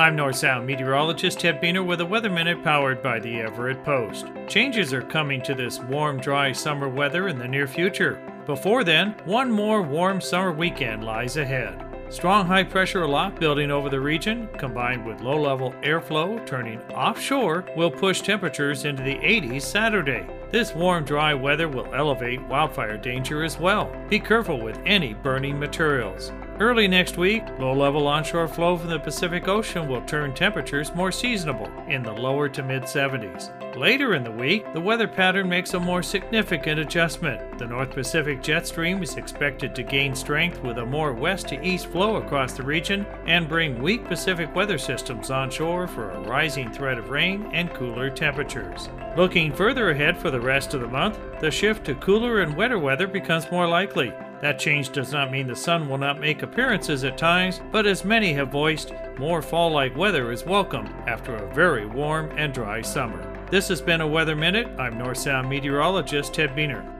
I'm North Sound meteorologist Ted Buehner with a Weather Minute powered by the Everett Post. Changes are coming to this warm, dry summer weather in the near future. Before then, one more warm summer weekend lies ahead. Strong high pressure aloft building over the region, combined with low level airflow turning offshore, will push temperatures into the 80s Saturday. This warm, dry weather will elevate wildfire danger as well. Be careful with any burning materials. Early next week, low level onshore flow from the Pacific Ocean will turn temperatures more seasonable in the lower to mid 70s. Later in the week, the weather pattern makes a more significant adjustment. The North Pacific jet stream is expected to gain strength with a more west to east flow across the region and bring weak Pacific weather systems onshore for a rising threat of rain and cooler temperatures. Looking further ahead for the rest of the month, the shift to cooler and wetter weather becomes more likely. That change does not mean the sun will not make appearances at times, but as many have voiced, more fall like weather is welcome after a very warm and dry summer. This has been a Weather Minute. I'm North Sound meteorologist Ted Buehner.